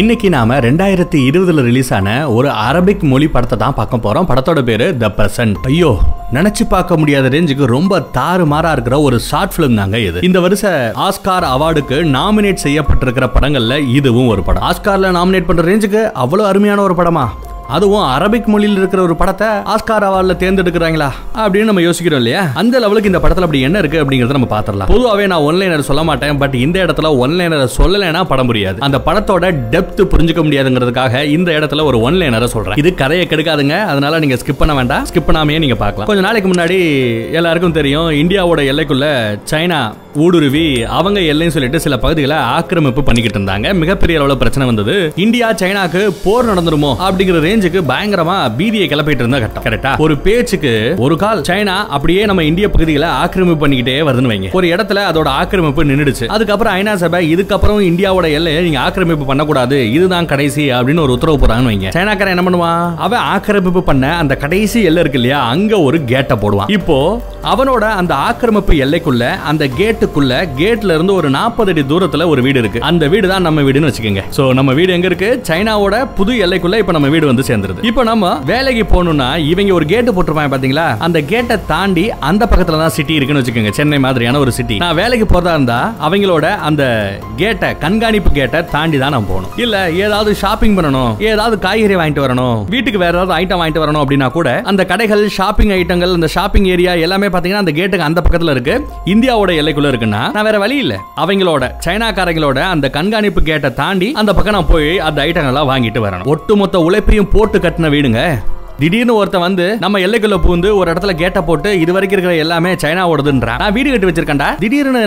இன்னைக்கு நாம ரெண்டாயிரத்தி இருபதுல ரிலீஸ் ஆன ஒரு அரபிக் மொழி படத்தை தான் பார்க்க போறோம். படத்தோட பேரு த பிரசன்ட் ஐயோ நினைச்சு பார்க்க முடியாத ரேஞ்சுக்கு ரொம்ப தாறுமாறா இருக்கிற ஒரு ஷார்ட் பிலிம் தாங்க இது. இந்த வருஷ ஆஸ்கார் அவார்டுக்கு நாமினேட் செய்யப்பட்டிருக்கிற படங்கள்ல இதுவும் ஒரு படம். ஆஸ்கார்ல நாமினேட் பண்ற ரேஞ்சுக்கு அவ்வளவு அருமையான ஒரு படமா? அதுவும் அரபிக் மொழியில் இருக்கிற ஒரு படத்தை ஆஸ்கார் அவார்டில் தேர்ந்தெடுக்கிறாங்களா அப்படின்னு நம்ம யோசிக்கிறோம் இல்லையா? அந்த லெவலுக்கு இந்த படத்துல அப்படி என்ன இருக்கு அப்படிங்கறத நம்ம பாத்திரலாம் பொதுவாகவே நான் ஒன்லைனர் சொல்ல மாட்டேன் பட் இந்த இடத்துல ஒன்லைனரை சொல்லலைன்னா படம் முடியாது அந்த படத்தோட டெப்த் புரிஞ்சுக்க முடியாதுங்கிறதுக்காக இந்த இடத்துல ஒரு ஒன்லைனரை சொல்றேன். இது கதையை கெடுக்காதுங்க அதனால நீங்க ஸ்கிப் பண்ண வேண்டாம். ஸ்கிப் பண்ணாமே நீங்க பார்க்கலாம். கொஞ்ச நாளைக்கு முன்னாடி எல்லாருக்கும் தெரியும் இந்தியாவோட எல்லைக்குள்ள சைனா ஊடுருவி அவங்க எல்லைன்னு சொல்லிட்டு சில பகுதிகளை ஆக்கிரமிப்பு பண்ணிக்கிட்டு இருந்தாங்க. மிகப்பெரிய அளவுல பிரச்சனை வந்தது. இந்தியா சைனாக்கு போர் நடந்துருமோ அப்படிங்கிற ரேஞ்சுக்கு பயங்கரமா பீதியை கிளப்பிட்டு இருந்த கட்டம். கரெக்டா ஒரு பேச்சுக்கு ஒரு கால் சைனா அப்படியே நம்ம இந்திய பகுதிகளை ஆக்கிரமிப்பு பண்ணிக்கிட்டே வருதுன்னு வைங்க. ஒரு இடத்துல அதோட ஆக்கிரமிப்பு நின்னுடுச்சு. அதுக்கப்புறம் ஐநா சபை இதுக்கப்புறம் இந்தியாவோட எல்லையை நீங்க ஆக்கிரமிப்பு பண்ணக்கூடாது. இதுதான் கடைசி அப்படின்னு ஒரு உத்தரவு போறாங்கன்னு வைங்க. சைனாக்காரன் என்ன பண்ணுவான்? அவன் ஆக்கிரமிப்பு பண்ண அந்த கடைசி எல்லை இருக்கு இல்லையா அங்க ஒரு கேட்டை போடுவான். இப்போ அவனோட அந்த ஆக்கிரமிப்பு எல்லைக்குள்ள அந்த கேட்டுக்குள்ள கேட்ல இருந்து ஒரு நாற்பது அடி தூரத்துல ஒரு வீடு இருக்கு. அந்த வீடு தான் நம்ம வீடுன்னு வச்சுக்கோங்க. சோ நம்ம வீடு எங்க இருக்கு? சைனாவோட புது எல்லைக்குள்ள இப்ப நம்ம வீடு வந்து சேர்ந்துருது. இப்போ நம்ம வேலைக்கு போகணும்னா இவங்க ஒரு கேட்டு போட்டிருப்பாங்க பாத்தீங்களா? அந்த கேட்டை தாண்டி அந்த பக்கத்துல தான் சிட்டி இருக்குன்னு வச்சுக்கோங்க. சென்னை மாதிரியான ஒரு சிட்டி நான் வேலைக்கு போறதா இருந்தா அவங்களோட அந்த கேட்டை கண்காணிப்பு கேட்டை தாண்டி தான் நான் போகணும். இல்ல ஏதாவது ஷாப்பிங் பண்ணணும். ஏதாவது காய்கறி வாங்கிட்டு வரணும். வீட்டுக்கு வேற ஏதாவது ஐட்டம் வாங்கிட்டு வரணும் அப்படின்னா கூட அந்த கடைகள் ஷாப்பிங் ஐட்டங்கள் அந்த ஷாப்பிங் ஏரியா எல்லாமே பாத்தீங்கன்னா அந்த கேட்டுக்கு அந்த பக்கத்துல இருக்கு. இந்தியாவோட எல்லைக்குள்ள இருக்குன்னா நான் வேற வழி இல்ல. அவங்களோட சைனாக்காரங்களோட அந்த கண்காணிப்பு கேட்டை தாண்டி அந்த பக்கம் நான் போய் அந்த ஐட்டங்கள்லாம் வாங்கிட்டு வரணும். ஒட்டுமொத்த உழைப்பையும் போட்டு கட்டின வீடுங்க. திடீர்னு ஒருத்தன் வந்து நம்ம எல்லைக்குள்ள பூந்து ஒரு இடத்துல கேட்ட போட்டு இது வரைக்கும் இருக்கிற எல்லாமே சைனாவோடதுன்றான். நான் வீடு கட்டி வச்சிருக்கேன்டா. திடீர்னு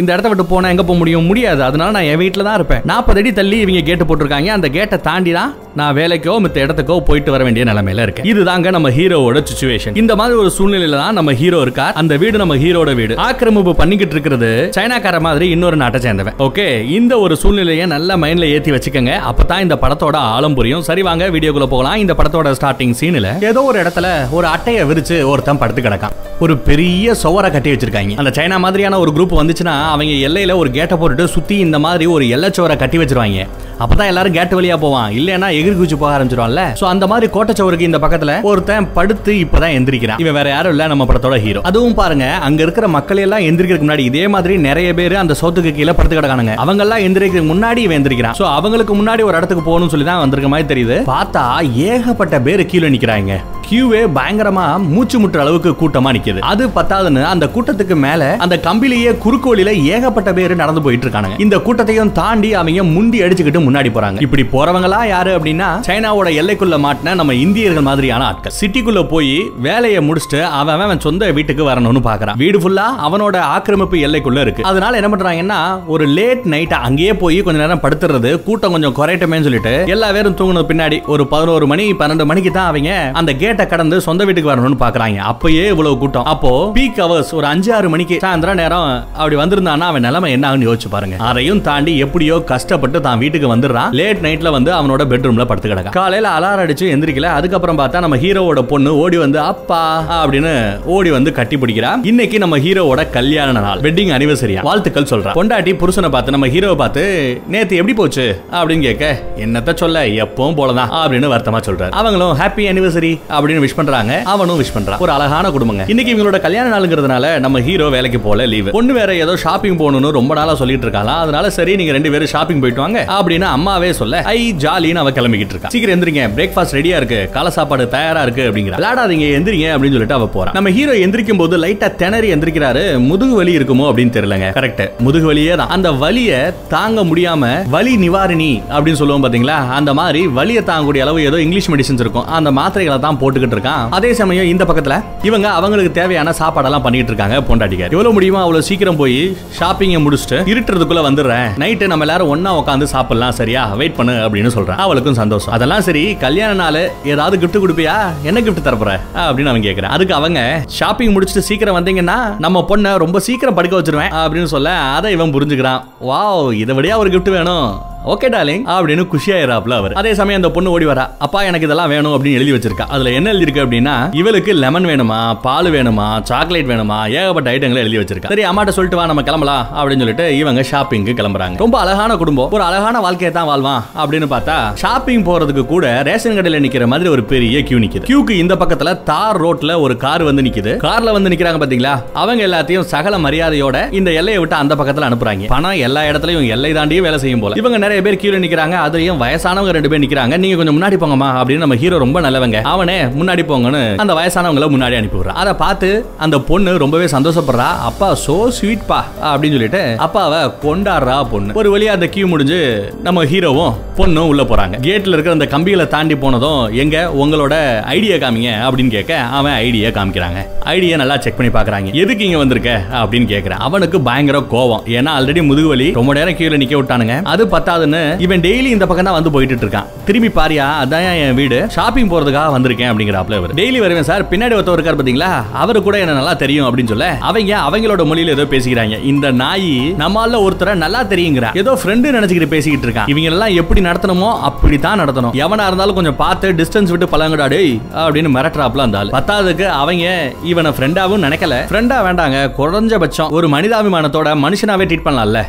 இந்த இடத்த விட்டு போனா எங்க போக முடியும்? முடியாது. அதனால நான் என் வீட்டில் தான் இருப்பேன். நாற்பது அடி தள்ளி இவங்க கேட்டு போட்டிருக்காங்க. அந்த கேட்டை தாண்டி தான் நான் வேலைக்கோ மத்த இடத்துக்கோ போயிட்டு வர வேண்டிய நிலைமையில இருக்கு இதுதாங்க நம்ம ஹீரோவோட சுச்சுவேஷன் இந்த மாதிரி ஒரு சூழ்நிலையில தான் நம்ம ஹீரோ இருக்கார். அந்த வீடு நம்ம ஹீரோட வீடு. ஆக்கிரமிப்பு பண்ணிக்கிட்டு இருக்கிறது சைனாக்கார மாதிரி இன்னொரு நாட்டை சேர்ந்தவன். ஓகே இந்த ஒரு சூழ்நிலையை நல்ல மைண்ட்ல ஏத்தி வச்சுக்கோங்க. அப்பதான் இந்த படத்தோட ஆழம் புரியும். சரி வாங்க வீடியோக்குள்ள போகலாம். இந்த படத்தோட ஸ்டார்டிங் சீன்ல ஏதோ ஒரு இடத்துல ஒரு அட்டையை விரிச்சு ஒருத்தன் படுத்து கிடக்கான். ஒரு பெரிய சுவரை கட்டி வச்சிருக்காங்க. அந்த சைனா மாதிரியான ஒரு குரூப் வந்துச்சுன்னா அவங்க எல்லையில ஒரு கேட்டை போட்டுட்டு சுத்தி இந்த மாதிரி ஒரு எல்லை சுவரை கட்டி வச்சிருவாங்க. அப்பதான் எல்லாரும் கேட்டு வழியா போவான். இல்லைன்னா எகிரி குச்சி போக ஆரம்பிச்சிருவான்ல. சோ அந்த மாதிரி கோட்டச்சவருக்கு இந்த பக்கத்துல ஒருத்தன் படுத்து இப்பதான் எந்திரிக்கிறான். இவன் வேற யாரும் இல்ல நம்ம படத்தோட ஹீரோ அதுவும் பாருங்க அங்க இருக்கிற மக்கள் எல்லாம் எந்திரிக்கிறதுக்கு முன்னாடி இதே மாதிரி நிறைய பேர் அந்த சோத்துக்கு கீழே படுத்து கிடக்கானுங்க. அவங்க எல்லாம் எந்திரிக்கிறதுக்கு முன்னாடி இவன் எந்திரிக்கிறான். சோ அவங்களுக்கு முன்னாடி ஒரு இடத்துக்கு போகணும்னு சொல்லி தான் வந்திருக்க மாதிரி தெரியுது. பார்த்தா ஏகப்பட்ட பேர் கீழே நிக்கிறாங்க. கியூவே பயங்கரமா மூச்சு முட்டுற அளவுக்கு கூட்டமா நிக்குது. அது பத்தாதுன்னு அந்த கூட்டத்துக்கு மேல அந்த கம்பிலேயே குறுக்கோளில ஏகப்பட்ட பேர் நடந்து போயிட்டு இருக்காங்க இந்த கூட்டத்தையும் தாண்டி அவங்க முந்தி அடிச்சுக்கிட்டு முன்னாடி போறாங்க. இப்படி போறவங்களா யாரு அப்படின்னா சைனாவோட எல்லைக்குள்ள மாட்டின நம்ம இந்தியர்கள் மாதிரியான ஆட்கள். சிட்டிக்குள்ள போய் வேலையை முடிச்சுட்டு அவன் அவன் சொந்த வீட்டுக்கு வரணும்னு பாக்குறான். வீடு ஃபுல்லா அவனோட ஆக்கிரமிப்பு எல்லைக்குள்ள இருக்கு. அதனால என்ன பண்றாங்கன்னா ஒரு லேட் நைட் அங்கேயே போய் கொஞ்ச நேரம் படுத்துறது கூட்டம் கொஞ்சம் குறையட்டமே சொல்லிட்டு எல்லா பேரும் தூங்குனது பின்னாடி ஒரு பதினோரு மணி பன்னெண்டு மணிக்கு தான் அவங்க அந்த கேட்டை கடந்து சொந்த வீட்டுக்கு வரணும்னு பாக்குறாங்க. அப்பயே இவ்வளவு கூட்டம். அப்போ பீக் ஹவர்ஸ் ஒரு அஞ்சு ஆறு மணிக்கு சாயந்தரம் நேரம் அப்படி வந்திருந்தான்னா அவன் நிலைமை என்ன ஆகுன்னு யோசிச்சு பாருங்க. அதையும் தாண்டி எப்படியோ கஷ்டப்பட்டு தான் வீட்டுக்கு வந்துடுறான் லேட் நைட்ல வந்து அவனோட பெட்ரூம்ல படுத்து கிடக்கா. காலையில அலாரம் அடிச்சு எந்திரிக்கல. அதுக்கப்புறம் பார்த்தா நம்ம ஹீரோவோட பொண்ணு ஓடி வந்து அப்பா அப்படின்னு ஓடி வந்து கட்டி பிடிக்கிறா. இன்னைக்கு நம்ம ஹீரோவோட கல்யாண நாள். வெட்டிங் அனிவர்சரியா வாழ்த்துக்கள் சொல்றா. பொண்டாட்டி புருஷனை பார்த்து நம்ம ஹீரோவை பார்த்து நேத்து எப்படி போச்சு? அப்படின்னு கேட்க என்னத்த சொல்ல எப்பவும் போலதான் அப்படின்னு வருத்தமா சொல்றாரு. அவங்களும் ஹாப்பி அனிவர்சரி அப்படின்னு விஷ் பண்றாங்க. அவனும் விஷ் பண்றான். ஒரு அழகான குடும்பங்க. இன்னைக்கு இவங்களோட கல்யாண நாளுங்கிறதுனால நம்ம ஹீரோ வேலைக்கு போல லீவ் பொண்ணு வேற ஏதோ ஷாப்பிங் போகணும்னு ரொம்ப நாளா சொல்லிட்டு இருக்காங்க அதனால சரி நீங்க ரெண்டு பேரும் ஷாப்பிங் போயிட்டு வாங்க அப்படின்னு அம்மாவே சொல்ல ஐ ஜாலின்னு அவ கிளம்பிக்கிட்டு இருக்கா. சீக்கிரம் எந்திரிங்க. பிரேக்ஃபாஸ்ட் ரெடியா இருக்கு. காலை சாப்பாடு தயாரா இருக்கு அப்படிங்கிற. விளையாடாதீங்க. எந்திரிங்க அப்படின்னு சொல்லிட்டு அவ போறா. நம்ம ஹீரோ எந்திரிக்கும் போது லைட்டா திணறி எந்திரிக்கிறாரு. முதுகு வலி இருக்குமோ அப்படின்னு தெரியலங்க. கரெக்ட் முதுகு வலியே தான். அந்த வலிய தாங்க முடியாம வலி நிவாரணி அப்படின்னு சொல்லுவோம் பாத்தீங்களா? அந்த மாதிரி வலியை தாங்கக்கூடிய அளவு ஏதோ இங்கிலீஷ் மெடிசன்ஸ் இருக்கும். அந்த மாத்திரைகளை தான் போட்டுக்கிட்டு இருக்கான். அதே சமயம் இந்த பக்கத்துல இவங்க அவங்களுக்கு தேவையான சாப்பாடெல்லாம் பண்ணிட்டு இருக்காங்க பொண்டாட்டிக்கார் எவ்வளவு முடியுமோ அவ்வளவு சீக்கிரம் போய் ஷாப்பிங்கை முடிச்சுட்டு இருட்டுறதுக்குள்ள வந்துடுறேன். நைட்டு நம்ம எல்லாரும் ஒன்னா உட்காந்து சாப்பிடலாம் சரியா? வெயிட் பண்ணு அப்படின்னு சொல்றேன். அவளுக்கும் சந்தோஷம். அதெல்லாம் சரி கல்யாண நாள் ஏதாவது கிஃப்ட் கொடுப்பியா? என்ன கிஃப்ட் தரப்புற அப்படின்னு அவன் கேக்குறான். அதுக்கு அவங்க ஷாப்பிங் முடிச்சுட்டு சீக்கிரம் வந்தீங்கன்னா நம்ம பொண்ணை ரொம்ப சீக்கிரம் படுக்க வச்சிருவேன். அப்படின்னு சொல்ல அதை இவன் புரிஞ்சுக்கிறான். வாவ் இதை விடையா ஒரு கிஃப்ட் வேணும். ஓகே டாலிங் அப்படின்னு குஷியாயிராப்ல அவர். அதே சமயம் அந்த பொண்ணு ஓடி வரா அப்பா எனக்கு இதெல்லாம் வேணும் அப்படின்னு எழுதி வச்சிருக்கா. அதுல என்ன எழுதி இருக்கு அப்படின்னா இவளுக்கு லெமன் வேணுமா பால் வேணுமா சாக்லேட் வேணுமா ஏகப்பட்ட ஐட்டங்களை எழுதி வச்சிருக்கா. சரி அம்மாட்ட சொல்லிட்டு வா நம்ம கிளம்பலாம் அப்படின்னு சொல்லிட்டு இவங்க ஷாப்பிங்க்கு கிளம்புறாங்க. ரொம்ப அழகான குடும்பம். ஒரு அழகான வாழ்க்கையை தான் வாழ்வான் அப்படின்னு பார்த்தா ஷாப்பிங் போறதுக்கு கூட ரேஷன் கடையில நிக்கிற மாதிரி ஒரு பெரிய கியூ நிக்குது. கியூக்கு இந்த பக்கத்துல தார் ரோட்ல ஒரு கார் வந்து நிக்குது. கார்ல வந்து நிக்கிறாங்க பாத்தீங்களா? அவங்க எல்லாத்தையும் சகல மரியாதையோட இந்த எல்லையை விட்டு அந்த பக்கத்துல அனுப்புறாங்க. பணம் எல்லா இடத்துலயும் எல்லை தாண்டியே வேலை செய்யும் போல. இவங்க நிறைய பேர் கீழே நிக்கிறாங்க. அதுலயும் வயசானவங்க ரெண்டு பேர் நிக்கிறாங்க. நீங்க கொஞ்சம் முன்னாடி போங்கம்மா அப்படின்னு நம்ம ஹீரோ ரொம்ப நல்லவங்க. அவனே முன்னாடி போங்கன்னு அந்த வயசானவங்கள முன்னாடி அனுப்பிவிடுறான் அதை பார்த்து அந்த பொண்ணு ரொம்பவே சந்தோஷப்படுறா. அப்பா சோ ஸ்வீட் பா அப்படின்னு சொல்லிட்டு அப்பாவை கொண்டாடுறா பொண்ணு. ஒரு வழியா அந்த கியூ முடிஞ்சு நம்ம ஹீரோவும் பொண்ணும் உள்ள போறாங்க. கேட்ல இருக்கிற அந்த கம்பிகளை தாண்டி போனதும் எங்க உங்களோட ஐடியா காமிங்க அப்படின்னு கேட்க அவன் ஐடியா காமிக்கிறாங்க. ஐடியா நல்லா செக் பண்ணி பாக்குறாங்க எதுக்கு இங்க வந்திருக்க? அப்படின்னு கேக்குறான் அவனுக்கு பயங்கர கோவம். ஏன்னா ஆல்ரெடி முதுகுவலி ரொம்ப நேரம் கீழே நிக்க விட்டானுங்க. அது கூடாதுன்னு இவன் டெய்லி இந்த பக்கம் தான் வந்து போயிட்டு இருக்கான் திரும்பி பாரியா அதான் என் வீடு. ஷாப்பிங் போறதுக்காக வந்திருக்கேன் அப்படிங்கிறாப்ல அவர் டெய்லி வருவேன் சார். பின்னாடி ஒருத்தர் இருக்கார் பாத்தீங்களா? அவரு கூட என்ன நல்லா தெரியும் அப்படின்னு சொல்ல அவங்க அவங்களோட மொழியில ஏதோ பேசிக்கிறாங்க. இந்த நாய் நம்மால ஒருத்தரை நல்லா தெரியுங்கிறா. ஏதோ ஃப்ரெண்டு நினைச்சுக்கிட்டு பேசிக்கிட்டு இருக்கான் இவங்க எல்லாம் எப்படி நடத்தணுமோ அப்படித்தான் நடத்தணும். எவனா இருந்தாலும் கொஞ்சம் பார்த்து டிஸ்டன்ஸ் விட்டு பழங்கடா டேய் அப்படின்னு மிரட்டுறாப்ல அந்த ஆள். பத்தாவதுக்கு அவங்க இவனை ஃப்ரெண்டாவும் நினைக்கல. ஃப்ரெண்டா வேண்டாங்க. குறைஞ்சபட்சம் ஒரு மனிதாபிமானத்தோட மனுஷனாவே ட்ரீட் பண்ணலாம்ல.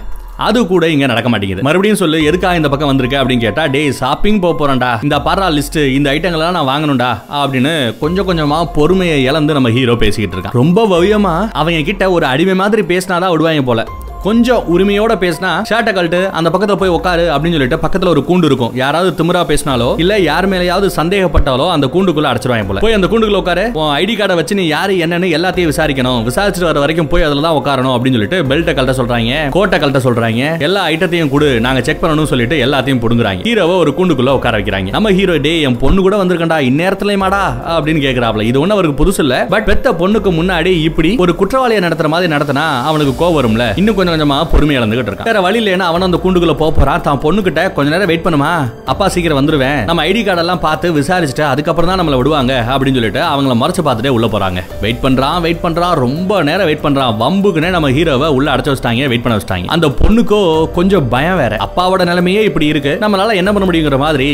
அது கூட இங்க நடக்க மாட்டேங்குது. மறுபடியும் சொல்லு எதுக்கா இந்த பக்கம் வந்திருக்க அப்படின்னு கேட்டா டே ஷாப்பிங் போக போறேன்டா. இந்த பாரா லிஸ்ட் இந்த ஐட்டங்கள்லாம் நான் வாங்கணும்டா அப்படின்னு கொஞ்சம் கொஞ்சமா பொறுமையை இழந்து நம்ம ஹீரோ பேசிக்கிட்டு இருக்கான். ரொம்ப வவியமா அவங்க கிட்ட ஒரு அடிமை மாதிரி பேசினாதான் விடுவாங்க போல. கொஞ்சம் உரிமையோட பேசினா ஷர்ட்டை கழட்டு அந்த பக்கத்துல போய் உட்காரு அப்படின்னு சொல்லிட்டு பக்கத்துல ஒரு கூண்டு இருக்கும். யாராவது திமிரா பேசினாலோ இல்ல யார் மேலயாவது சந்தேகப்பட்டாலோ அந்த கூண்டுக்குள்ள அடைச்சிருவாங்க போல. போய் அந்த கூண்டுக்குள்ள உட்காரு ஐடி கார்டை வச்சு நீ யாரு என்னன்னு எல்லாத்தையும் விசாரிக்கணும். விசாரிச்சுட்டு வர வரைக்கும் போய் அதுல தான் உட்காரணும் அப்படின்னு சொல்லிட்டு பெல்ட்டை கழட்ட சொல்றாங்க கோட்டை கழட்ட சொல்றாங்க. எல்லா ஐட்டத்தையும் கொடு நாங்க செக் பண்ணணும்னு சொல்லிட்டு எல்லாத்தையும் புடுங்குறாங்க. ஹீரோவை ஒரு கூண்டுக்குள்ள உட்கார வைக்கிறாங்க. நம்ம ஹீரோ டே என் பொண்ணு கூட வந்திருக்கண்டா இந்நேரத்துலயுமாடா அப்படின்னு கேக்குறாப்ல. இது ஒண்ணு அவருக்கு புதுசு இல்ல பட் பெத்த பொண்ணுக்கு முன்னாடி இப்படி ஒரு குற்றவாளியை நடத்துற மாதிரி நடத்தினா அவனுக்கு கோவம் வரும்ல. இன்னும் கொஞ்சம் கொஞ்சமா பொறுமை இழந்துகிட்டு இருக்கான். வேற வழி இல்லைன்னா அவன் அந்த கூண்டுக்குள்ள போக போறான். தான் பொண்ணுகிட்ட கொஞ்ச நேரம் வெயிட் பண்ணுமா? அப்பா சீக்கிரம் வந்துருவேன். நம்ம ஐடி கார்டு எல்லாம் பார்த்து விசாரிச்சுட்டு அதுக்கப்புறம் தான் நம்மள விடுவாங்க அப்படின்னு சொல்லிட்டு அவங்கள மறைச்சு பார்த்துட்டே உள்ள போறாங்க. வெயிட் பண்றான் வெயிட் பண்றான் ரொம்ப நேரம் வெயிட் பண்றான். வம்புக்குனே நம்ம ஹீரோவை உள்ள அடைச்சு வச்சிட்டாங்க வெயிட் பண்ண வச்சிட்டாங்க. அந்த பொண்ணுக்கோ கொஞ்சம் பயம் வேற. அப்பாவோட நிலைமையே இப்படி இருக்கு. நம்மளால என்ன பண்ண முடியுங்கிற மாதிரி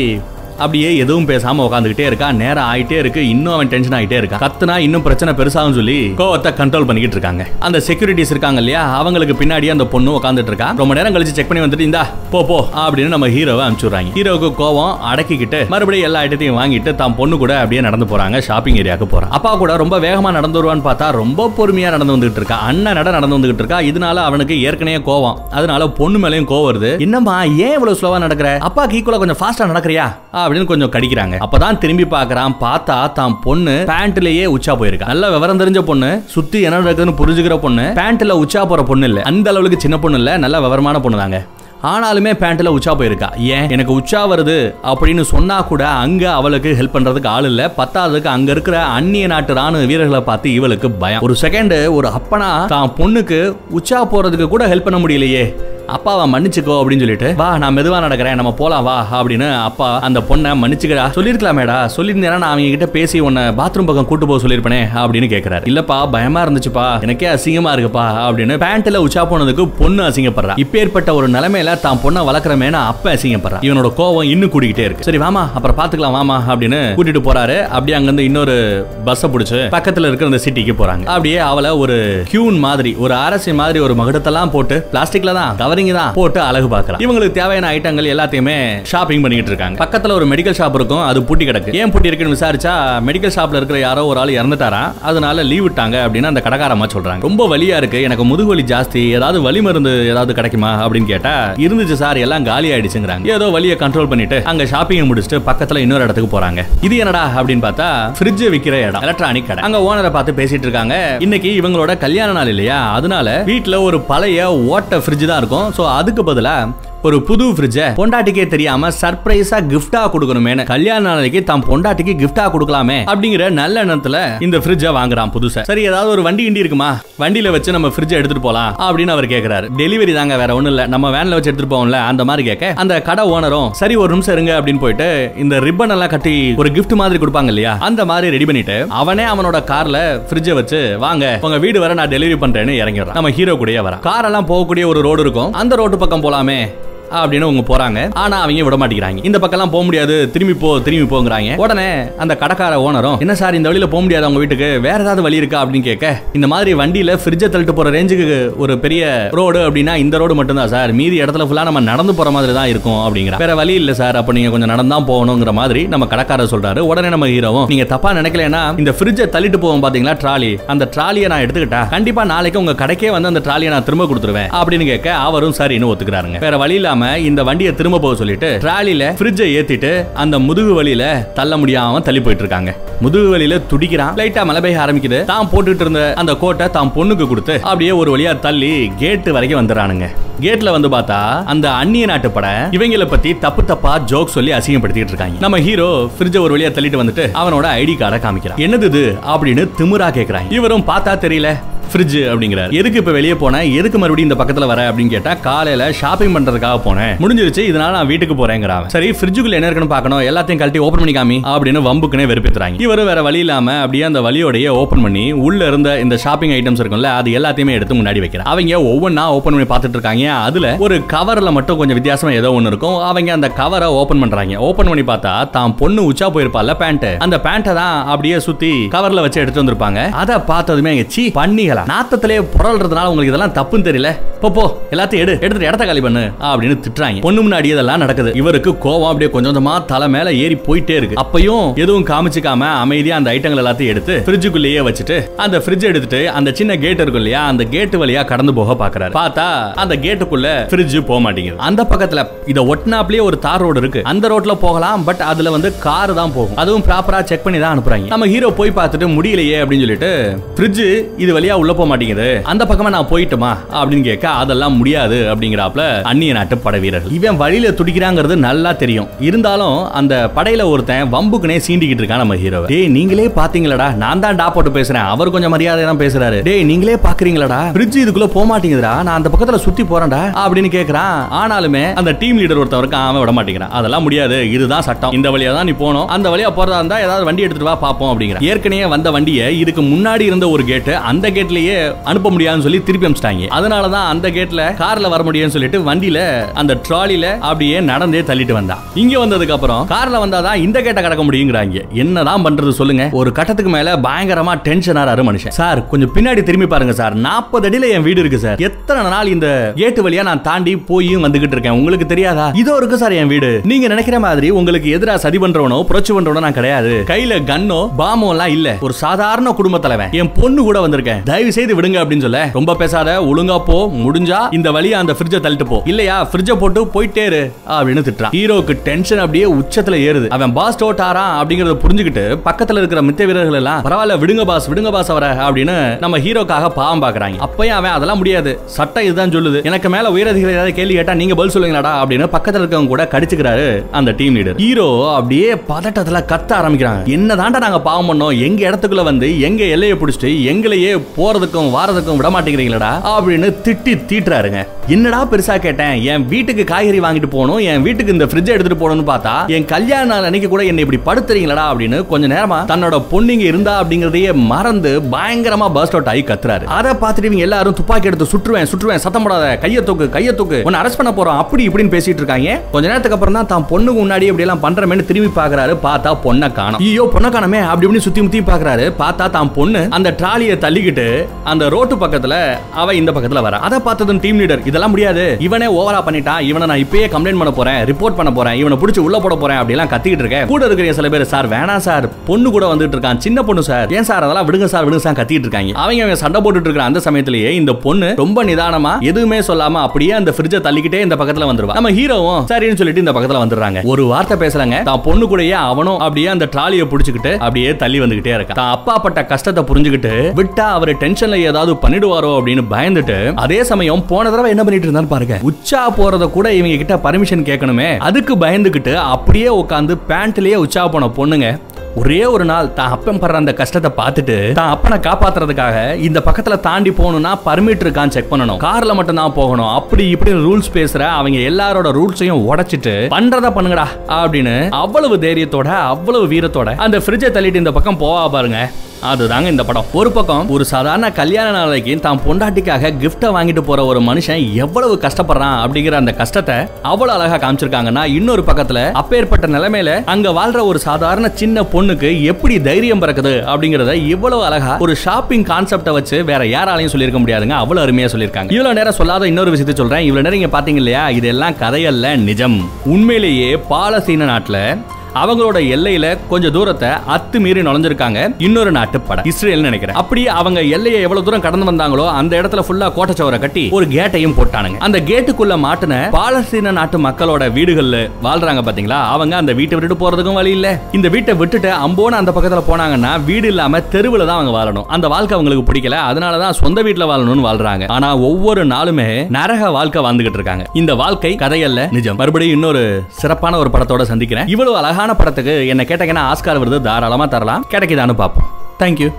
அப்படியே எதுவும் பேசாம உட்காந்துக்கிட்டே இருக்கான் நேரம் ஆயிட்டே இருக்கு. இன்னும் அவன் டென்ஷன் ஆயிட்டே இருக்கான். கத்துனா இன்னும் பிரச்சனை பெருசாகும் சொல்லி கோவத்தை கண்ட்ரோல் பண்ணிக்கிட்டு இருக்காங்க. அந்த செக்யூரிட்டிஸ் இருக்காங்க இல்லையா? அவங்களுக்கு பின்னாடி அந்த பொண்ணு உட்காந்துட்டு இருக்கா. ரொம்ப நேரம் கழிச்சு செக் பண்ணி வந்துட்டு இந்தா போ போ அப்படின்னு நம்ம ஹீரோவை அனுப்பிச்சுடுறாங்க. ஹீரோவுக்கு கோவம் அடக்கிக்கிட்டு மறுபடியும் எல்லா ஐட்டத்தையும் வாங்கிட்டு தான் பொண்ணு கூட அப்படியே நடந்து போறாங்க. ஷாப்பிங் ஏரியாவுக்கு போறான். அப்பா கூட ரொம்ப வேகமா நடந்து வருவான்னு பார்த்தா ரொம்ப பொறுமையா நடந்து வந்துகிட்டு இருக்கா. அண்ணன் நட நடந்து வந்துகிட்டு இருக்கா. இதனால அவனுக்கு ஏற்கனவே கோவம். அதனால பொண்ணு மேலயும் கோவம் வருது. என்னம்மா ஏன் இவ்வளவு ஸ்லோவா நடக்கிற? அப்பாக்கு ஈக்குவலா கொஞ்சம் ஃபாஸ்டா நடக்கிறியா? அப்படின்னு கொஞ்சம் கடிக்கிறாங்க. அப்பதான் திரும்பி பாக்குறான் பார்த்தா தான் பொண்ணு பேண்ட்லயே உச்சா போயிருக்கா. நல்ல விவரம் தெரிஞ்ச பொண்ணு சுத்தி என்ன நடக்குதுன்னு புரிஞ்சுக்கிற பொண்ணு பேண்ட்ல உச்சா போற பொண்ணு இல்ல. அந்த அளவுக்கு சின்ன பொண்ணு இல்ல நல்ல விவரமான பொண்ணு தாங்க. ஆனாலுமே பேண்ட்ல உச்சா போயிருக்கா. ஏன்? எனக்கு உச்சா வருது அப்படின்னு சொன்னா கூட அங்க அவளுக்கு ஹெல்ப் பண்றதுக்கு ஆள் இல்ல. பத்தாவதுக்கு அங்க இருக்கிற அந்நிய நாட்டு ராணுவ வீரர்களை பார்த்து இவளுக்கு பயம். ஒரு செகண்ட் ஒரு அப்பனா தான் பொண்ணுக்கு உச்சா போறதுக்கு கூட ஹெல்ப் பண்ண முடியலையே. அப்பாவை மன்னிச்சுக்கோ அப்படின்னு சொல்லிட்டு வா நான் மெதுவா நடக்கிறேன் நம்ம போலாம் வா அப்படின்னு அப்பா அந்த பொண்ணை மன்னிச்சுக்கடா சொல்லிருக்கலாமேடா சொல்லியிருந்தேன்னா நான் அவங்க கிட்ட பேசி உன்னை பாத்ரூம் பக்கம் கூட்டு போக சொல்லிருப்பேனே அப்படின்னு கேக்குறாரு. இல்லப்பா பயமா இருந்துச்சுப்பா எனக்கே அசிங்கமா இருக்குப்பா அப்படின்னு பேண்ட்ல உச்சா போனதுக்கு பொண்ணு அசிங்கப்படுறா. இப்பேற்பட்ட ஒரு நிலைமையில தான் பொண்ணை வளர்க்குறமேனு அப்ப அசிங்கப்படுறா இவனோட கோவம் இன்னும் கூடிக்கிட்டே இருக்கு. சரி வாமா அப்புறம் பாத்துக்கலாம் வாமா அப்படின்னு கூட்டிட்டு போறாரு. அப்படியே அங்கிருந்து இன்னொரு பஸ்ஸை பிடிச்சு பக்கத்துல இருக்கிற அந்த சிட்டிக்கு போறாங்க. அப்படியே அவளை ஒரு கியூன் மாதிரி ஒரு அரசி மாதிரி ஒரு மகுடத்தெல்லாம் போட்டு பிளாஸ்டிக்ல தான் கவரிங் தான் போட்டு அழகு பார்க்கலாம். இவங்களுக்கு தேவையான ஐட்டங்கள் எல்லாத்தையுமே ஷாப்பிங் பண்ணிட்டு இருக்காங்க. பக்கத்துல ஒரு மெடிக்கல் ஷாப் இருக்கும் அது பூட்டி கிடக்கு. ஏன் பூட்டி இருக்குன்னு விசாரிச்சா மெடிக்கல் ஷாப்ல இருக்கிற யாரோ ஒரு ஆள் இறந்துட்டாரா அதனால லீவ் விட்டாங்க அப்படின்னு அந்த கடைக்காரமா சொல்றாங்க. ரொம்ப வலியா இருக்கு எனக்கு முதுகு வலி ஜாஸ்தி ஏதாவது வலி மருந்து ஏதாவது கிடைக்குமா அப்படின்னு கேட்டா இருந்துச்சு சார் எல்லாம் காலி ஆயிடுச்சுங்கிறாங்க. ஏதோ வலியை கண்ட்ரோல் பண்ணிட்டு அங்க ஷாப்பிங் முடிச்சுட்டு பக்கத்துல இன்னொரு இடத்துக்கு போறாங்க. இது என்னடா அப்படின்னு பார்த்தா ஃப்ரிட்ஜ் விக்கிற இடம் எலக்ட்ரானிக் கடை. அங்க ஓனரை பார்த்து பேசிட்டு இருக்காங்க. இன்னைக்கு இவங்களோட கல்யாண நாள் இல்லையா? அதனால வீட்டுல ஒரு பழைய ஓட்ட ஃப்ரிட்ஜ் தான் இருக்கும். ஸோ அதுக்கு பதிலா ஒரு புது ஃப்ரிட்ஜை பொண்டாட்டிக்கே தெரியாம சர்ப்ரைஸா கிஃப்டா கொடுக்கணுமேனு கல்யாண நாளைக்கு தான் பொண்டாட்டிக்கு கிஃப்டா கொடுக்கலாமே அப்படிங்கிற நல்ல எண்ணத்துல இந்த ஃப்ரிட்ஜை வாங்குறான் புதுசா. சரி ஏதாவது ஒரு வண்டி கிண்டி இருக்குமா? வண்டியில வச்சு நம்ம ஃப்ரிட்ஜை எடுத்துட்டு போலாம் அப்படின்னு அவர் கேக்குறாரு. டெலிவரி தாங்க வேற ஒண்ணும் இல்ல. நம்ம வேன்ல வச்சு எடுத்துட்டு போவோம்ல அந்த மாதிரி கேட்க அந்த கடை ஓனரும் சரி ஒரு நிமிஷம் இருங்க அப்படின்னு போயிட்டு இந்த ரிப்பன் எல்லாம் கட்டி ஒரு கிஃப்ட் மாதிரி கொடுப்பாங்க இல்லையா? அந்த மாதிரி ரெடி பண்ணிட்டு அவனே அவனோட கார்ல ஃப்ரிட்ஜ வச்சு வாங்க உங்க வீடு வர நான் டெலிவரி பண்றேன்னு இறங்கிடுறான். நம்ம ஹீரோ கூடயே வரான். கார் எல்லாம் போகக்கூடிய ஒரு ரோடு இருக்கும். அந்த ரோட்டு பக்கம் போலாமே. அப்படின்னு அவங்க போறாங்க. ஆனா அவங்க விட மாட்டேங்கிறாங்க. இந்த பக்கம்லாம் போக முடியாது. திரும்பி போ திரும்பி போங்கிறாங்க. உடனே அந்த கடைக்கார ஓனரும் என்ன சார் இந்த வழியில போக முடியாது அவங்க வீட்டுக்கு? வேற ஏதாவது வழி இருக்கா? அப்படின்னு கேட்க இந்த மாதிரி வண்டியில ஃப்ரிட்ஜை தள்ளிட்டு போற ரேஞ்சுக்கு ஒரு பெரிய ரோடு அப்படின்னா இந்த ரோடு மட்டும்தான் சார். மீதி இடத்துல ஃபுல்லா நம்ம நடந்து போற மாதிரி தான் இருக்கும் அப்படிங்கிற வேற வழி இல்ல சார். அப்ப நீங்க கொஞ்சம் நடந்தா போகணுங்கிற மாதிரி நம்ம கடைக்காரர் சொல்றாரு. உடனே நம்ம ஹீரோவும் நீங்க தப்பா நினைக்கலன்னா இந்த ஃப்ரிட்ஜை தள்ளிட்டு போவோம் பாத்தீங்களா ட்ராலி? அந்த ட்ராலியை நான் எடுத்துக்கிட்டா கண்டிப்பா நாளைக்கு உங்க கடைக்கே வந்து அந்த ட்ராலியை நான் திரும்ப கொடுத்துருவேன் அப்படின்னு கேட்க அவரும் சரின்னு ஒத்துக்கிறாருங்க. வேற வழி இல்லாம இந்த வண்டியை திரும்ப போக சொல்லிட்டு ட்ராலில ஃப்ரிட்ஜை ஏத்திட்டு அந்த முதுகு வழியில தள்ள முடியாம தள்ளி போயிட்டு இருக்காங்க. முதுகு வழியில துடிக்கிறான். லைட்டா மழை பெய்ய ஆரம்பிக்குது. தான் போட்டுட்டு இருந்த அந்த கோட்டை தான் பொண்ணுக்கு கொடுத்து அப்படியே ஒரு வழியா தள்ளி கேட்டு வரைக்கும் வந்துடுறானுங்க. கேட்ல வந்து பார்த்தா அந்த அந்நிய நாட்டு பட இவங்கள பத்தி தப்பு தப்பா ஜோக் சொல்லி அசிங்கப்படுத்திட்டு இருக்காங்க. நம்ம ஹீரோ ஃப்ரிட்ஜ ஒரு வழியா தள்ளிட்டு வந்துட்டு அவனோட ஐடி கார்டை காமிக்கிறான். என்னது இது? அப்படின்னு திமுறா கேக்குறாங்க. இவரும் பார்த்தா தெரியல ஃப்ரிட்ஜ் அப்படிங்கிறார். எதுக்கு இப்ப வெளியே போனேன் எதுக்கு மறுபடியும் இந்த பக்கத்துல வர அப்படின்னு கேட்டா காலையில ஷாப்பிங் பண்றதுக்காக போனேன். முடிஞ்சிருச்சு இதனால நான் வீட்டுக்கு போறேங்கிறான் சரி ஃப்ரிட்ஜுக்குள்ள என்ன இருக்குன்னு பார்க்கணும்? எல்லாத்தையும் கழட்டி ஓப்பன் பண்ணி காமி அப்படின்னு வம்புக்குனே வெறுப்பேத்துறாங்க. இவரு வேற வழி இல்லாம அப்படியே அந்த வழியோடைய ஓப்பன் பண்ணி உள்ள இருந்த இந்த ஷாப்பிங் ஐட்டம்ஸ் இருக்கும்ல அது எல்லாத்தையுமே எடுத்து முன்னாடி வைக்கிறான். அவங்க ஒவ்வொன்றா ஓபன் பண்ணி பார்த்துட்டு இருக்காங்க. அதுல ஒரு கவர்ல மட்டும் கொஞ்சம் வித்தியாசமா ஏதோ ஒன்று இருக்கும். அவங்க அந்த கவரை ஓபன் பண்றாங்க. ஓபன் பண்ணி பார்த்தா தான் பொண்ணு உச்சா போயிருப்பால பேண்ட் அந்த பேண்ட்டை தான் அப்படியே சுத்தி கவர்ல வச்சு எடுத்து வந்திருப்பாங்க. அதை பார்த்ததுமே இங்க சீ பண்ணிகளா. நாத்தத்திலே புரள்றதுனால உங்களுக்கு இதெல்லாம் தப்புன்னு தெரியல. போ போ எல்லாத்தையும் எடு. எடுத்துட்டு இடத்த காலி பண்ணு அப்படின்னு திட்டுறாங்க. பொண்ணு முன்னாடி இதெல்லாம் நடக்குது. இவருக்கு கோவம் அப்படியே கொஞ்சம் கொஞ்சமா தலை மேல ஏறி போயிட்டே இருக்கு. அப்பயும் எதுவும் காமிச்சுக்காம அமைதியா அந்த ஐட்டங்கள் எல்லாத்தையும் எடுத்து ஃப்ரிட்ஜுக்குள்ளேயே வச்சுட்டு அந்த ஃப்ரிட்ஜ் எடுத்துட்டு அந்த சின்ன கேட் இருக்கும் இல்லையா அந்த கேட் வழியா கடந்து போக பாக்குறாரு பார்த்தா அந்த கேட் கேட்டுக்குள்ள ஃப்ரிட்ஜ் போக மாட்டேங்குது. அந்த பக்கத்துல இத ஒட்டினாப்லயே ஒரு தார் ரோடு இருக்கு. அந்த ரோட்ல போகலாம் பட் அதுல வந்து கார் தான் போகும். அதுவும் ப்ராப்பரா செக் பண்ணி தான் அனுப்புறாங்க. நம்ம ஹீரோ போய் பார்த்துட்டு முடியலையே அப்படின்னு சொல்லிட்டு ஃப்ரிட்ஜ் இது வழியா உள்ள போக மாட்டேங்குது. அந்த பக்கமா நான் போயிட்டுமா அப்படின்னு கேட்க அதெல்லாம் முடியாது அப்படிங்கிறாப்ல அந்நிய நாட்டு படை வீரர்கள். இவன் வழியில துடிக்கிறாங்கிறது நல்லா தெரியும். இருந்தாலும் அந்த படையில ஒருத்தன் வம்புக்குனே சீண்டிக்கிட்டு இருக்கான் நம்ம ஹீரோ டேய் நீங்களே பாத்தீங்களடா நான் தான் டா போட்டு பேசுறேன். அவர் கொஞ்சம் மரியாதை தான் பேசுறாரு. டேய் நீங்களே பாக்குறீங்களடா ஃப்ரிட்ஜ் இதுக்குள்ள போக மாட்டேங்குதுடா. நான் அந்த பக்கத்துல சுத்தி போறான்டா அப்படின்னு கேக்குறான். ஆனாலுமே அந்த டீம் லீடர் ஒருத்தவருக்கு அவன் விட மாட்டேங்கிறான். அதெல்லாம் முடியாது. இதுதான் சட்டம். இந்த வழியா தான் நீ போகணும். அந்த வழியா போறதா இருந்தா ஏதாவது வண்டி எடுத்துட்டு வா பாப்போம் அப்படிங்கிற ஏற்கனவே வந்த வண்டியை இதுக்கு முன்னாடி இருந்த ஒரு கேட்டு அந்த கேட்லயே அனுப்ப முடியாதுன்னு சொல்லி திருப்பி அமிச்சிட்டாங்க. அதனாலதான் அந்த கேட்ல கார்ல வர முடியும்னு சொல்லிட்டு வண்டியில அந்த ட்ராலில அப்படியே நடந்தே தள்ளிட்டு வந்தான். இங்க வந்ததுக்கு அப்புறம் கார்ல வந்தாதான் இந்த கேட்டை கடக்க முடியுங்கிறாங்க. என்னதான் பண்றது சொல்லுங்க. ஒரு கட்டத்துக்கு மேல பயங்கரமா டென்ஷன் ஆறாரு மனுஷன். சார் கொஞ்சம் பின்னாடி திரும்பி பாருங்க சார். நாற்பது அடியில என் வீடு இருக்கு சார். எத்தனை நாள் இந்த கேட் கேட்டு வழியா நான் தாண்டி போயும் வந்துகிட்டு இருக்கேன். உங்களுக்கு தெரியாதா? இதோ இருக்கு சார் என் வீடு. நீங்க நினைக்கிற மாதிரி உங்களுக்கு எதிரா சதி பண்றவனோ புரட்சி பண்றவனோ நான் கிடையாது. கையில கன்னோ பாமோ எல்லாம் இல்ல. ஒரு சாதாரண குடும்ப தலைவன். என் பொண்ணு கூட வந்திருக்கேன். தயவு செய்து விடுங்க அப்படின்னு சொல்ல ரொம்ப பேசாத ஒழுங்கா போ முடிஞ்சா இந்த வழியா அந்த ஃப்ரிட்ஜை தள்ளிட்டு போ. இல்லையா ஃப்ரிட்ஜை போட்டு போயிட்டே இரு அப்படின்னு திட்டான் ஹீரோக்கு டென்ஷன் அப்படியே உச்சத்துல ஏறுது. அவன் பாஸ் டோட்டாரான் அப்படிங்கறத புரிஞ்சுக்கிட்டு பக்கத்துல இருக்கிற மித்த வீரர்கள் எல்லாம் பரவாயில்ல விடுங்க பாஸ் விடுங்க பாஸ் அவரை அப்படின்னு நம்ம ஹீரோக்காக பாவம் பாக்குறாங்க. அப்பயும் அவன் அதெல்லாம் முடியாது. சட்டம் இதுதான் சொல்லுது. எனக்கு மேல உயரதிகாரி ஏதாவது கேள்வி கேட்டா நீங்க பதில் சொல்லுங்களாடா அப்படின்னு பக்கத்துல இருக்கவங்க கூட கடிச்சுக்கிறாரு அந்த டீம் லீடர் ஹீரோ அப்படியே பதட்டத்துல கத்த ஆரம்பிக்கிறாங்க. என்னதான்டா நாங்க பாவம் பண்ணோம்? எங்க இடத்துக்குள்ள வந்து எங்க எல்லையை பிடிச்சிட்டு எங்களையே போறதுக்கும் வாரதுக்கும் விட மாட்டேங்கிறீங்களடா அப்படின்னு திட்டி தீட்டுறாருங்க. என்னடா பெருசா கேட்டேன்? என் வீட்டுக்கு காய்கறி வாங்கிட்டு போகணும் என் வீட்டுக்கு இந்த ஃப்ரிட்ஜ் எடுத்துட்டு போகணும்னு பார்த்தா என் கல்யாண நாள் அன்னைக்கு கூட என்னை இப்படி படுத்துறீங்களடா அப்படின்னு கொஞ்ச நேரமா தன்னோட பொண்ணுங்க இருந்தா அப்படிங்கறதையே மறந்து பயங்கரமா பர்ஸ்ட் அவுட் ஆகி கத்துறாரு. அதை பார்த்துட்டு இவங்க எல்லாரும் துப்பாக்கி எடுத்து சுற்றுவேன் சுற்றுவேன் சத்தம் போடாத கைய தூக்கு கையை தூக்கு உன்னை அரெஸ்ட் பண்ண போறோம் அப்படி இப்படின்னு பேசிட்டு இருக்காங்க. கொஞ்ச நேரத்துக்கு அப்புறம் தான் தான் பொண்ணுக்கு முன்னாடி இப்படி எல்லாம் பண்றமேனு திரும்பி பாக்குறாரு பார்த்தா பொண்ணை காணும். ஐயோ பொண்ணை காணமே. அப்படி இப்படின்னு சுத்தி முத்தி பாக்குறாரு பார்த்தா தான் பொண்ணு அந்த ட்ராலியை தள்ளிக்கிட்டு அந்த ரோட்டு பக்கத்துல அவ இந்த பக்கத்துல வர. அதை பார்த்ததும் டீம் லீடர் இதெல்லாம் முடியாது. இவனே ஓவரா பண்ணிட்டான். இவனை நான் இப்பயே கம்ப்ளைண்ட் பண்ண போறேன். ரிப்போர்ட் பண்ண போறேன். இவனை பிடிச்சி உள்ள போட போறேன். அப்படிலாம் கத்திக்கிட்டு இருக்கேன். கூட இருக்கிற சில பேர் சார் வேணாம் சார். பொண்ணு கூட வந்துட்டு இருக்கான். சின்ன பொண்ணு சார். ஏன் சார்? அதெல்லாம் விடுங்க சார். விடுங்க சார். கத்திட்டு இருக்காங்க. அவங்க அவங்க சண்டை போட்டுட்டு இருக்கிற அந்த சமயத்திலேயே இந்த பொண்ணு ரொம்ப நிதானமா எதுவுமே சொல்லாம அப்படியே அந்த ஃப்ரிட்ஜை தள்ளிக்கிட்டே இந்த பக்கத்துல வந்துருவா. நம்ம ஹீரோவும் சரின்னு சொல்லிட்டு இந்த பக்கத்துல வந்துடுறாங்க. ஒரு வார்த்தை பேசுறாங்க. தான் பொண்ணு கூடயே அவனும் அப்படியே அந்த ட்ராலியை பிடிச்சிக்கிட்டு அப்படியே தள்ளி வந்துகிட்டே இருக்கான் தான் அப்பா பட்ட கஷ்டத்தை புரிஞ்சுக்கிட்டு விட்டா அவர் டென்ஷன்ல ஏதாவது பண்ணிடுவாரோ அப்படின்னு பயந்துட்டு அதே சமயம் போன தடவை என்ன பண்ணிட்டு இருந்தான்னு பாருங்க. உச்சா போறத கூட இவங்க கிட்ட பர்மிஷன் கேட்கணுமே. அதுக்கு பயந்துகிட்டு அப்படியே உட்காந்து பேண்ட்லயே உச்சா போன பொண்ணுங்க ஒரே ஒரு நாள் தான் அப்பன் படுற அந்த கஷ்டத்தை பார்த்துட்டு தான் அப்பனை காப்பாத்துறதுக்காக இந்த பக்கத்துல தாண்டி போகணும்னா பர்மிட் இருக்கான்னு செக் பண்ணணும். கார்ல மட்டும் தான் போகணும். அப்படி இப்படி ரூல்ஸ் பேசுற அவங்க எல்லாரோட ரூல்ஸையும் உடைச்சிட்டு பண்றதா பண்ணுங்கடா அப்படின்னு அவ்வளவு தைரியத்தோட அவ்வளவு வீரத்தோட அந்த ஃப்ரிட்ஜை தள்ளிட்டு இந்த பக்கம் போவா பாருங்க. அதுதாங்க இந்த படம். ஒரு பக்கம் ஒரு சாதாரண கல்யாண நாளைக்கு தான் பொண்டாட்டிக்காக கிஃப்டை வாங்கிட்டு போற ஒரு மனுஷன் எவ்வளவு கஷ்டப்படுறான் அப்படிங்கிற அந்த கஷ்டத்தை அவ்வளவு அழகா காமிச்சிருக்காங்கன்னா இன்னொரு பக்கத்துல அப்பேற்பட்ட நிலைமையில அங்க வாழ்ற ஒரு சாதாரண சின்ன பொண்ணு பொண்ணுக்கு எப்படி தைரியம் பிறக்குது அப்படிங்கறத இவ்வளவு அழகா ஒரு ஷாப்பிங் கான்செப்டை வச்சு வேற யாராலையும் சொல்லியிருக்க முடியாதுங்க. அவ்வளவு அருமையா சொல்லியிருக்காங்க. இவ்வளவு நேரம் சொல்லாத இன்னொரு விஷயத்தை சொல்றேன். இவ்வளவு நேரம் இங்க பாத்தீங்க இல்லையா? இதெல்லாம் கதையல்ல நிஜம். உண்மையிலேயே பாலஸ்தீன நாட்டுல அவங்களோட எல்லையில கொஞ்சம் தூரத்தை அத்துமீறி நுழைஞ்சிருக்காங்க. இன்னொரு நாட்டு படை. இஸ்ரேல் நினைக்கிறேன். அப்படி அவங்க எல்லையை எவ்வளவு தூரம் கடந்து வந்தாங்களோ அந்த இடத்துல ஃபுல்லா கோட்டச்சவரை கட்டி ஒரு கேட்டையும் போட்டானுங்க. அந்த கேட்டுக்குள்ள மாட்டின பாலஸ்தீன நாட்டு மக்களோட வீடுகள்ல வாழ்றாங்க பாத்தீங்களா? அவங்க அந்த வீட்டை விட்டுட்டு போறதுக்கும் வழி இல்ல. இந்த வீட்டை விட்டுட்டு அம்போன அந்த பக்கத்துல போனாங்கன்னா வீடு இல்லாம தெருவுல தான் அவங்க வாழணும். அந்த வாழ்க்கை அவங்களுக்கு பிடிக்கல. அதனாலதான் சொந்த வீட்டுல வாழணும்னு வாழ்றாங்க. ஆனா ஒவ்வொரு நாளுமே நரக வாழ்க்கை வாழ்ந்துகிட்டு இருக்காங்க. இந்த வாழ்க்கை கதையல்ல நிஜம். மறுபடியும் இன்னொரு சிறப்பான ஒரு படத்தோட சந்திக்கிறேன். இவ்வளவு அழகான படத்துக்கு என்ன கேட்டீங்கன்னா ஆஸ்கார் விருது தாராளமா தரலாம். கிடைக்குதான்னு பார்ப்போம். தேங்க்யூ